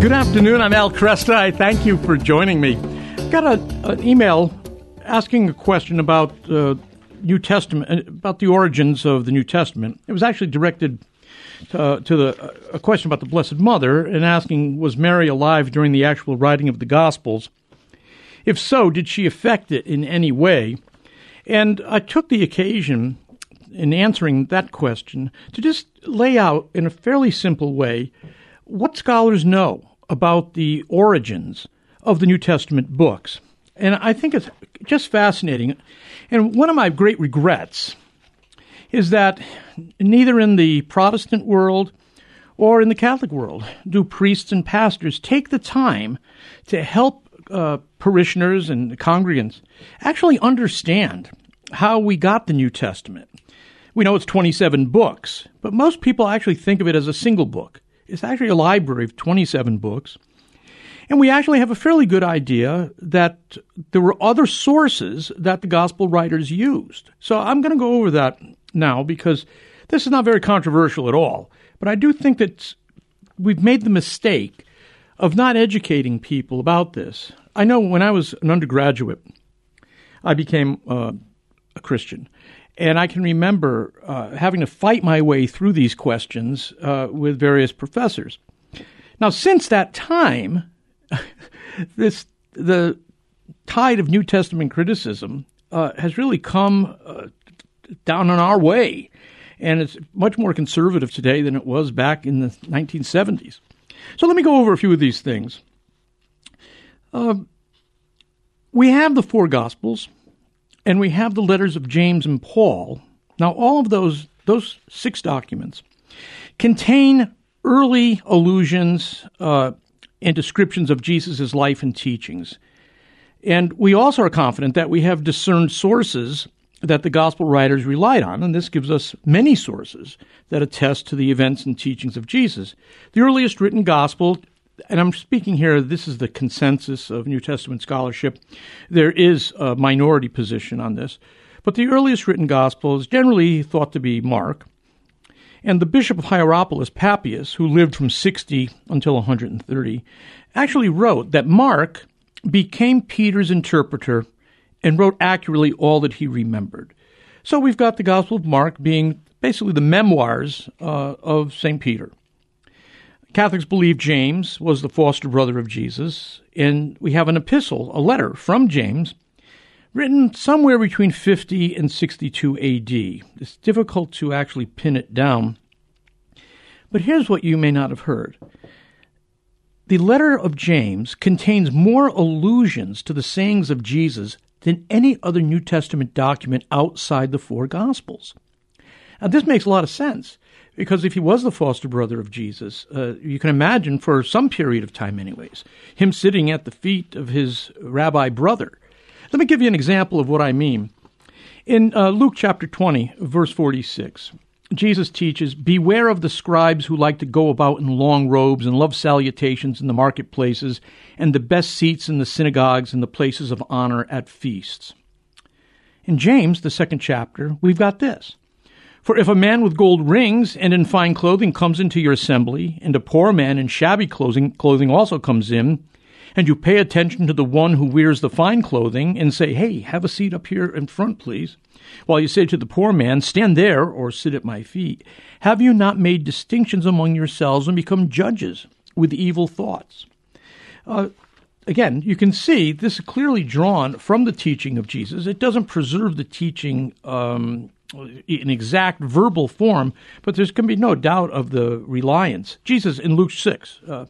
Good afternoon. I'm Al Kresta. I thank you for joining me. Got a, an email asking a question about uh, New Testament, uh, about the origins of the New Testament. It was actually directed to, to the a question about the Blessed Mother and asking, was Mary alive during the actual writing of the Gospels? If so, did she affect it in any way? And I took the occasion in answering that question to just lay out in a fairly simple way what scholars know about the origins of the New Testament books. And I think it's just fascinating. And one of my great regrets is that neither in the Protestant world or in the Catholic world do priests and pastors take the time to help uh, parishioners and congregants actually understand how we got the New Testament. We know it's 27 books, but most people actually think of it as a single book. It's actually a library of 27 books. And we actually have a fairly good idea that there were other sources that the gospel writers used. So I'm going to go over that now because this is not very controversial at all. But I do think that we've made the mistake of not educating people about this. I know when I was an undergraduate, I became uh, a Christian. And I can remember uh, having to fight my way through these questions uh, with various professors. Now, since that time, this the tide of New Testament criticism uh, has really come uh, down on our way, and it's much more conservative today than it was back in the 1970s. So let me go over a few of these things. Uh, we have the four Gospels and we have the letters of James and Paul. Now, all of those those six documents contain early allusions uh, and descriptions of Jesus' life and teachings. And we also are confident that we have discerned sources that the gospel writers relied on, and this gives us many sources that attest to the events and teachings of Jesus. The earliest written gospel and I'm speaking here, this is the consensus of New Testament scholarship. There is a minority position on this. But the earliest written gospel is generally thought to be Mark. And the bishop of Hierapolis, Papias, who lived from 60 until 130, actually wrote that Mark became Peter's interpreter and wrote accurately all that he remembered. So we've got the Gospel of Mark being basically the memoirs uh, of St. Peter. Catholics believe James was the foster brother of Jesus, and we have an epistle, a letter from James, written somewhere between 50 and 62 AD. It's difficult to actually pin it down. But here's what you may not have heard. The letter of James contains more allusions to the sayings of Jesus than any other New Testament document outside the four Gospels. Now, this makes a lot of sense because if he was the foster brother of Jesus, uh, you can imagine for some period of time, anyways, him sitting at the feet of his rabbi brother. Let me give you an example of what I mean. In uh, Luke chapter 20, verse 46, Jesus teaches Beware of the scribes who like to go about in long robes and love salutations in the marketplaces and the best seats in the synagogues and the places of honor at feasts. In James, the second chapter, we've got this for if a man with gold rings and in fine clothing comes into your assembly, and a poor man in shabby clothing, clothing also comes in, and you pay attention to the one who wears the fine clothing and say, Hey, have a seat up here in front, please, while you say to the poor man, Stand there or sit at my feet, have you not made distinctions among yourselves and become judges with evil thoughts? Uh, again, you can see this is clearly drawn from the teaching of Jesus. It doesn't preserve the teaching um, in exact verbal form, but there's can be no doubt of the reliance. Jesus in Luke 6, uh,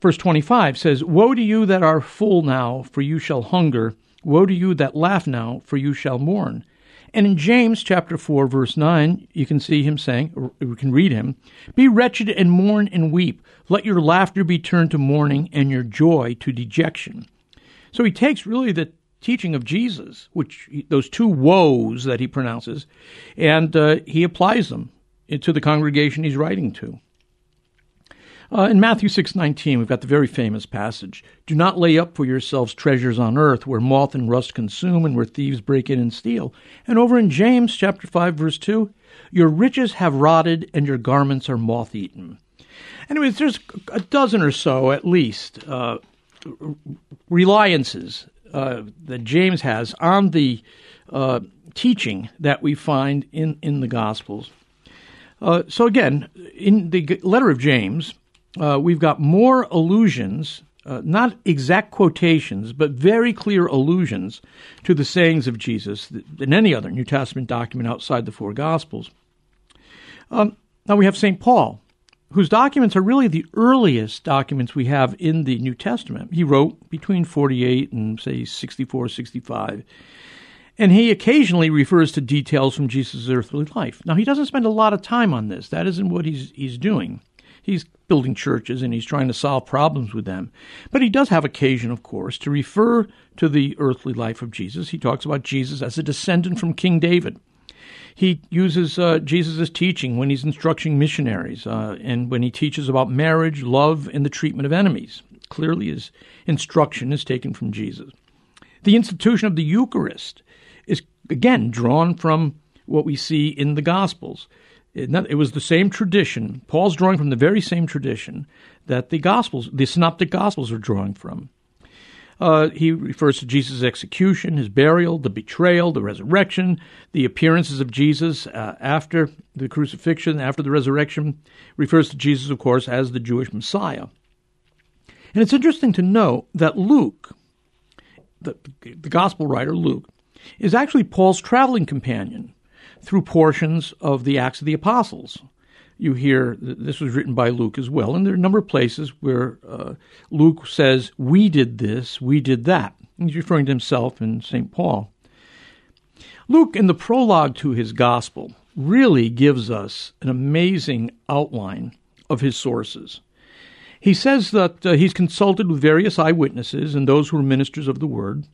verse 25 says, Woe to you that are full now, for you shall hunger. Woe to you that laugh now, for you shall mourn. And in James chapter 4, verse 9, you can see him saying, or we can read him, Be wretched and mourn and weep. Let your laughter be turned to mourning and your joy to dejection. So he takes really the teaching of Jesus, which those two woes that he pronounces, and uh, he applies them to the congregation he's writing to. Uh, in Matthew 6:19, we've got the very famous passage, "Do not lay up for yourselves treasures on earth where moth and rust consume and where thieves break in and steal." And over in James chapter 5 verse 2, "Your riches have rotted and your garments are moth-eaten." Anyways, there's a dozen or so at least uh, reliances uh, that James has on the uh, teaching that we find in, in the Gospels. Uh, so, again, in the letter of James, uh, we've got more allusions, uh, not exact quotations, but very clear allusions to the sayings of Jesus than any other New Testament document outside the four Gospels. Um, now we have St. Paul, whose documents are really the earliest documents we have in the New Testament. He wrote between 48 and, say, 64, 65. And he occasionally refers to details from Jesus' earthly life. Now, he doesn't spend a lot of time on this. That isn't what he's, he's doing. He's building churches and he's trying to solve problems with them. But he does have occasion, of course, to refer to the earthly life of Jesus. He talks about Jesus as a descendant from King David. He uses uh, Jesus' teaching when he's instructing missionaries uh, and when he teaches about marriage, love, and the treatment of enemies. Clearly, his instruction is taken from Jesus. The institution of the Eucharist is, again, drawn from what we see in the Gospels. It, was the same tradition. Paul's drawing from the very same tradition that the Gospels, the Synoptic Gospels, are drawing from. Uh, he refers to Jesus' execution, his burial, the betrayal, the resurrection, the appearances of Jesus uh, after the crucifixion, after the resurrection. Refers to Jesus, of course, as the Jewish Messiah. And it's interesting to note that Luke, the, the gospel writer Luke, is actually Paul's traveling companion through portions of the Acts of the Apostles you hear this was written by Luke as well, and there are a number of places where uh, Luke says, "We did this, we did that." He's referring to himself and St. Paul. Luke, in the prologue to his gospel, really gives us an amazing outline of his sources. He says that uh, he's consulted with various eyewitnesses and those who were ministers of the word.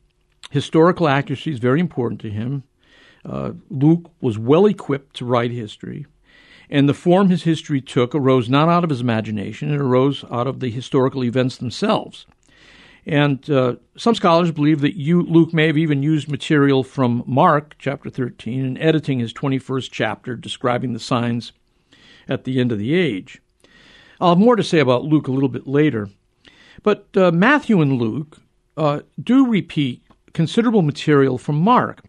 Historical accuracy is very important to him. Uh, Luke was well equipped to write history. And the form his history took arose not out of his imagination, it arose out of the historical events themselves. And uh, some scholars believe that you, Luke may have even used material from Mark chapter 13 in editing his 21st chapter describing the signs at the end of the age. I'll have more to say about Luke a little bit later. But uh, Matthew and Luke uh, do repeat considerable material from Mark.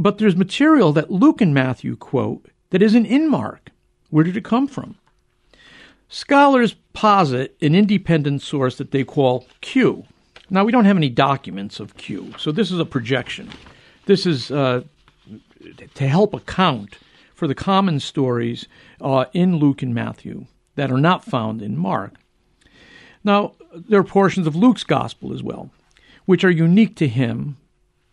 But there's material that Luke and Matthew quote that isn't in Mark. Where did it come from? Scholars posit an independent source that they call Q. Now, we don't have any documents of Q, so this is a projection. This is uh, to help account for the common stories uh, in Luke and Matthew that are not found in Mark. Now, there are portions of Luke's gospel as well, which are unique to him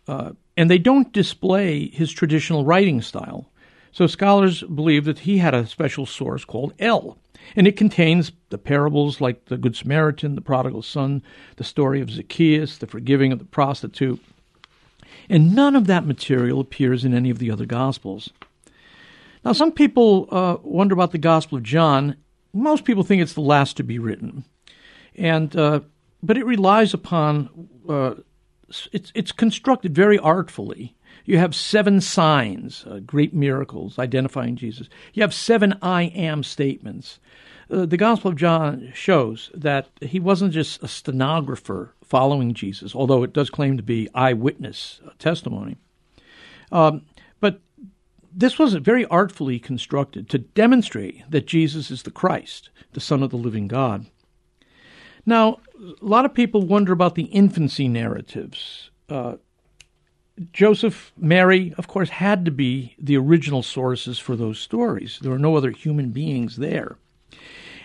uh, and they don't display his traditional writing style. So scholars believe that he had a special source called L, and it contains the parables like the Good Samaritan, the prodigal son, the story of Zacchaeus, the forgiving of the prostitute. And none of that material appears in any of the other Gospels. Now, some people uh, wonder about the Gospel of John. Most people think it's the last to be written, and uh, but it relies upon uh, it's it's constructed very artfully. You have seven signs, uh, great miracles identifying Jesus. You have seven I am statements. Uh, the Gospel of John shows that he wasn't just a stenographer following Jesus, although it does claim to be eyewitness uh, testimony. Um, but this was very artfully constructed to demonstrate that Jesus is the Christ, the Son of the living God. Now, a lot of people wonder about the infancy narratives. Uh, Joseph, Mary, of course, had to be the original sources for those stories. There were no other human beings there.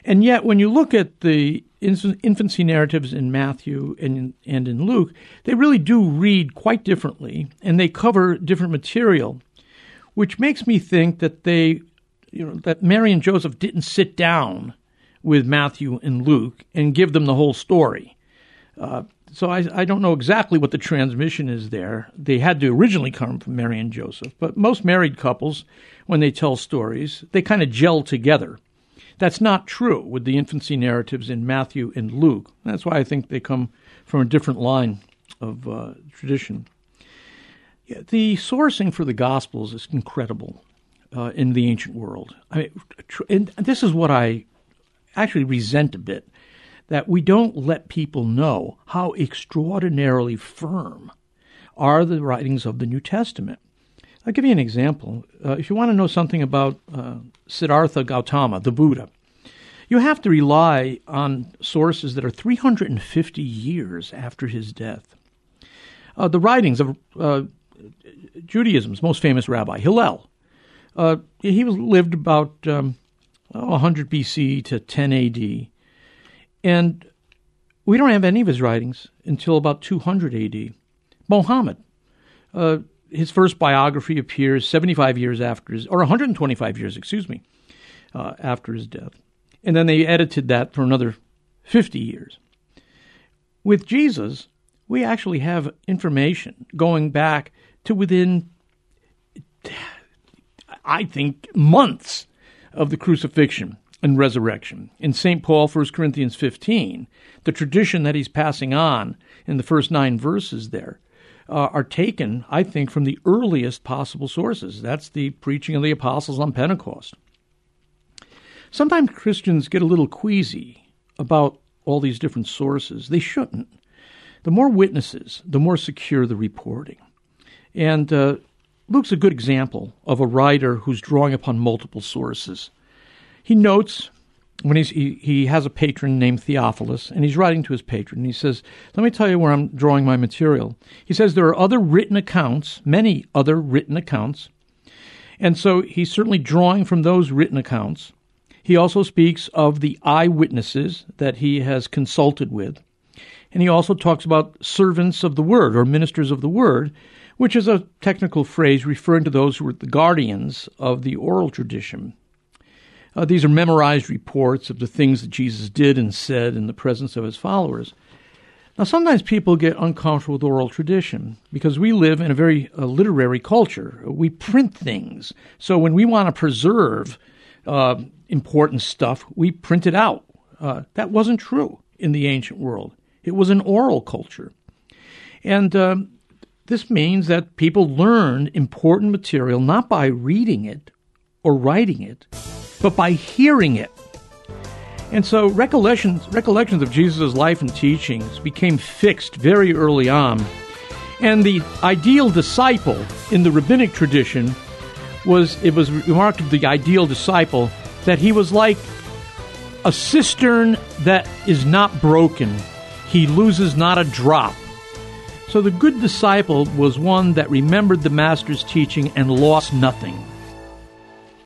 And yet, when you look at the infancy narratives in Matthew and in, and in Luke, they really do read quite differently, and they cover different material, which makes me think that they, you know, that Mary and Joseph didn't sit down with Matthew and Luke and give them the whole story. Uh, so I, I, don't know exactly what the transmission is there. They had to originally come from Mary and Joseph, but most married couples, when they tell stories, they kind of gel together. That's not true with the infancy narratives in Matthew and Luke. That's why I think they come from a different line of uh, tradition. The sourcing for the Gospels is incredible. uh, in the ancient world. I mean, tr- and this is what I actually resent a bit that we don't let people know how extraordinarily firm are the writings of the New Testament. I'll give you an example. Uh, if you want to know something about uh, Siddhartha Gautama, the Buddha, you have to rely on sources that are 350 years after his death. Uh, the writings of uh, Judaism's most famous rabbi, Hillel, uh, he lived about um, 100 BC to 10 AD. And we don't have any of his writings until about 200 AD. Muhammad, uh, his first biography appears 75 years after his, or 125 years, excuse me, uh, after his death. And then they edited that for another 50 years. With Jesus, we actually have information going back to within, I think, months of the crucifixion and resurrection. In St. Paul, 1 Corinthians 15, the tradition that he's passing on in the first nine verses there uh, are taken, I think, from the earliest possible sources. That's the preaching of the apostles on Pentecost. Sometimes Christians get a little queasy about all these different sources. They shouldn't. The more witnesses, the more secure the reporting. And uh, Luke's a good example of a writer who's drawing upon multiple sources. He notes when he, he has a patron named Theophilus, and he's writing to his patron. And he says, Let me tell you where I'm drawing my material. He says there are other written accounts, many other written accounts. And so he's certainly drawing from those written accounts. He also speaks of the eyewitnesses that he has consulted with. And he also talks about servants of the word or ministers of the word, which is a technical phrase referring to those who were the guardians of the oral tradition. Uh, these are memorized reports of the things that Jesus did and said in the presence of his followers. Now, sometimes people get uncomfortable with oral tradition because we live in a very uh, literary culture. We print things. So when we want to preserve uh, important stuff, we print it out. Uh, that wasn't true in the ancient world, it was an oral culture. And um, this means that people learned important material not by reading it or writing it, but by hearing it. And so recollections, recollections of Jesus' life and teachings became fixed very early on. And the ideal disciple in the rabbinic tradition was it was remarked of the ideal disciple that he was like a cistern that is not broken. He loses not a drop. So the good disciple was one that remembered the master's teaching and lost nothing.